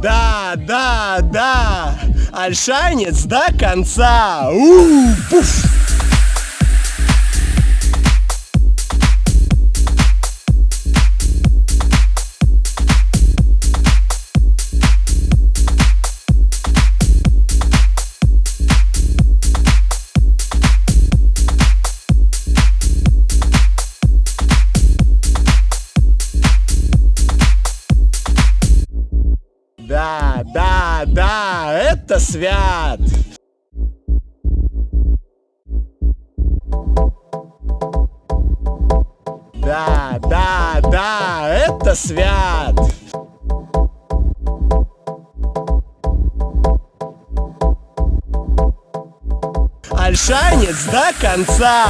Да, да, да, альшанец до конца. У, пуф. Да, да, да, это свят. Да, да, да, это свят. Альшанец до конца.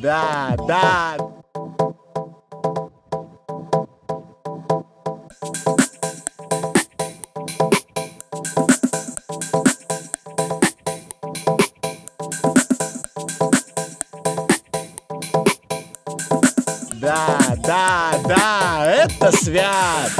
Да, да. Да, да, да, это свят.